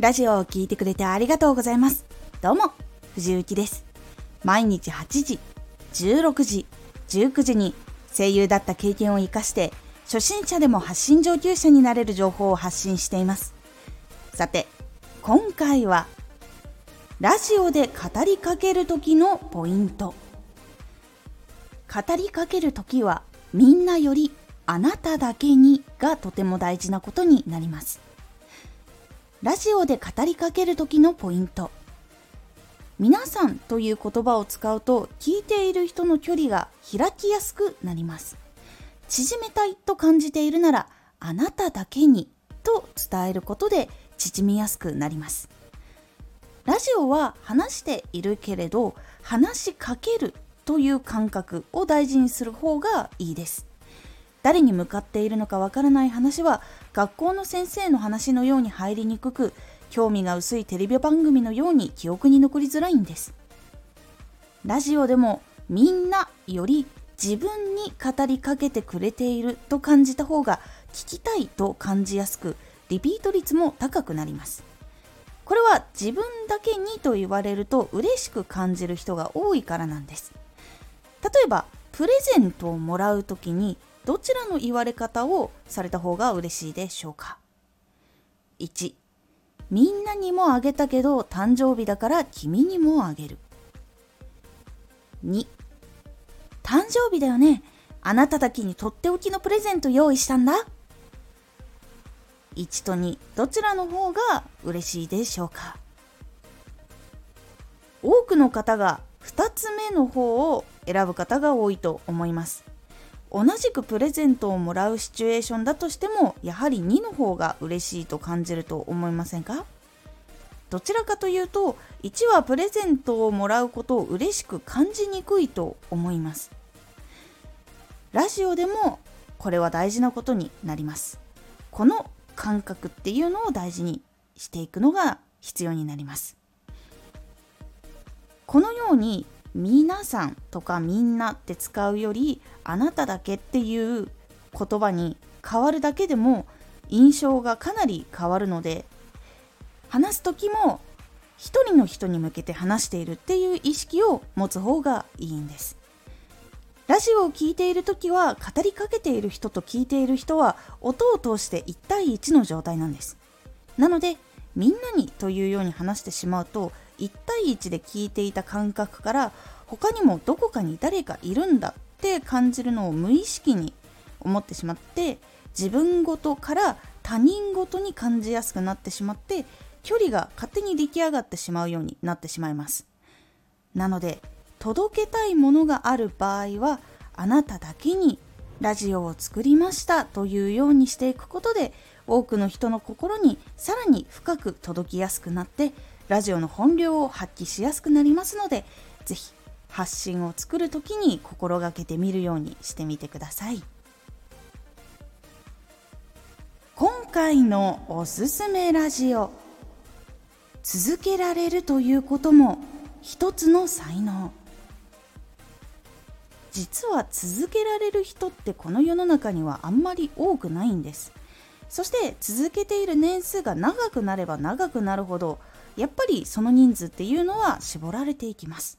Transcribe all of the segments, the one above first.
ラジオを聴いてくれてありがとうございます。どうも、藤幸です。毎日8時、16時、19時に声優だった経験を活かして、初心者でも発信上級者になれる情報を発信しています。さて、今回は、ラジオで語りかける時のポイント。語りかける時は、みんなよりあなただけにがとても大事なことになります。ラジオで語りかける時のポイント。皆さんという言葉を使うと聞いている人の距離が開きやすくなります。縮めたいと感じているならあなただけにと伝えることで縮みやすくなります。ラジオは話しているけれど話しかけるという感覚を大事にする方がいいです。誰に向かっているのかわからない話は学校の先生の話のように入りにくく興味が薄いテレビ番組のように記憶に残りづらいんです。ラジオでもみんなより自分に語りかけてくれていると感じた方が聞きたいと感じやすくリピート率も高くなります。これは自分だけにと言われると嬉しく感じる人が多いからなんです。例えばプレゼントをもらう時にどちらの言われ方をされた方が嬉しいでしょうか？1みんなにもあげたけど誕生日だから君にもあげる。2誕生日だよね。あなただけにとっておきのプレゼント用意したんだ。1と2どちらの方が嬉しいでしょうか？多くの方が2つ目の方を選ぶ方が多いと思います。同じくプレゼントをもらうシチュエーションだとしてもやはり2の方が嬉しいと感じると思いませんか？どちらかというと1はプレゼントをもらうことを嬉しく感じにくいと思います。ラジオでもこれは大事なことになります。この感覚っていうのを大事にしていくのが必要になります。このように皆さんとかみんなって使うよりあなただけっていう言葉に変わるだけでも印象がかなり変わるので話す時も一人の人に向けて話しているっていう意識を持つ方がいいんです。ラジオを聴いている時は語りかけている人と聞いている人は音を通して1対1の状態なんです。なのでみんなにというように話してしまうと1対1で聞いていた感覚から他にもどこかに誰かいるんだって感じるのを無意識に思ってしまって自分ごとから他人ごとに感じやすくなってしまって距離が勝手に出来上がってしまうようになってしまいます。なので届けたいものがある場合はあなただけにラジオを作りましたというようにしていくことで多くの人の心にさらに深く届きやすくなってラジオの本領を発揮しやすくなりますので是非発信を作る時に心がけてみるようにしてみてください。今回のおすすめラジオ続けられるということも一つの才能。実は続けられる人ってこの世の中にはあんまり多くないんです。そして続けている年数が長くなれば長くなるほどやっぱりその人数っていうのは絞られていきます。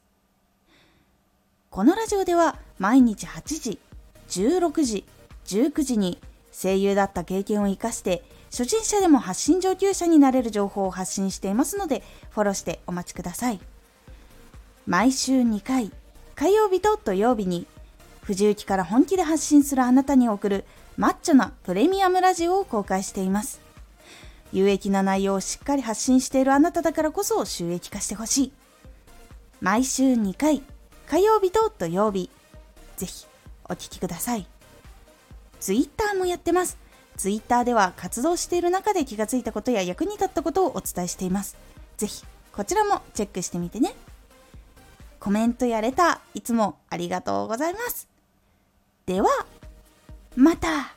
このラジオでは毎日8時16時19時に声優だった経験を生かして初心者でも発信上級者になれる情報を発信していますのでフォローしてお待ちください。毎週2回火曜日と土曜日に藤雪から本気で発信するあなたに送るマッチョなプレミアムラジオを公開しています。有益な内容をしっかり発信しているあなただからこそ収益化してほしい。毎週2回、火曜日と土曜日、ぜひお聴きください。Twitter もやってます。Twitter では活動している中で気がついたことや役に立ったことをお伝えしています。ぜひこちらもチェックしてみてね。コメントやレター、いつもありがとうございます。では、また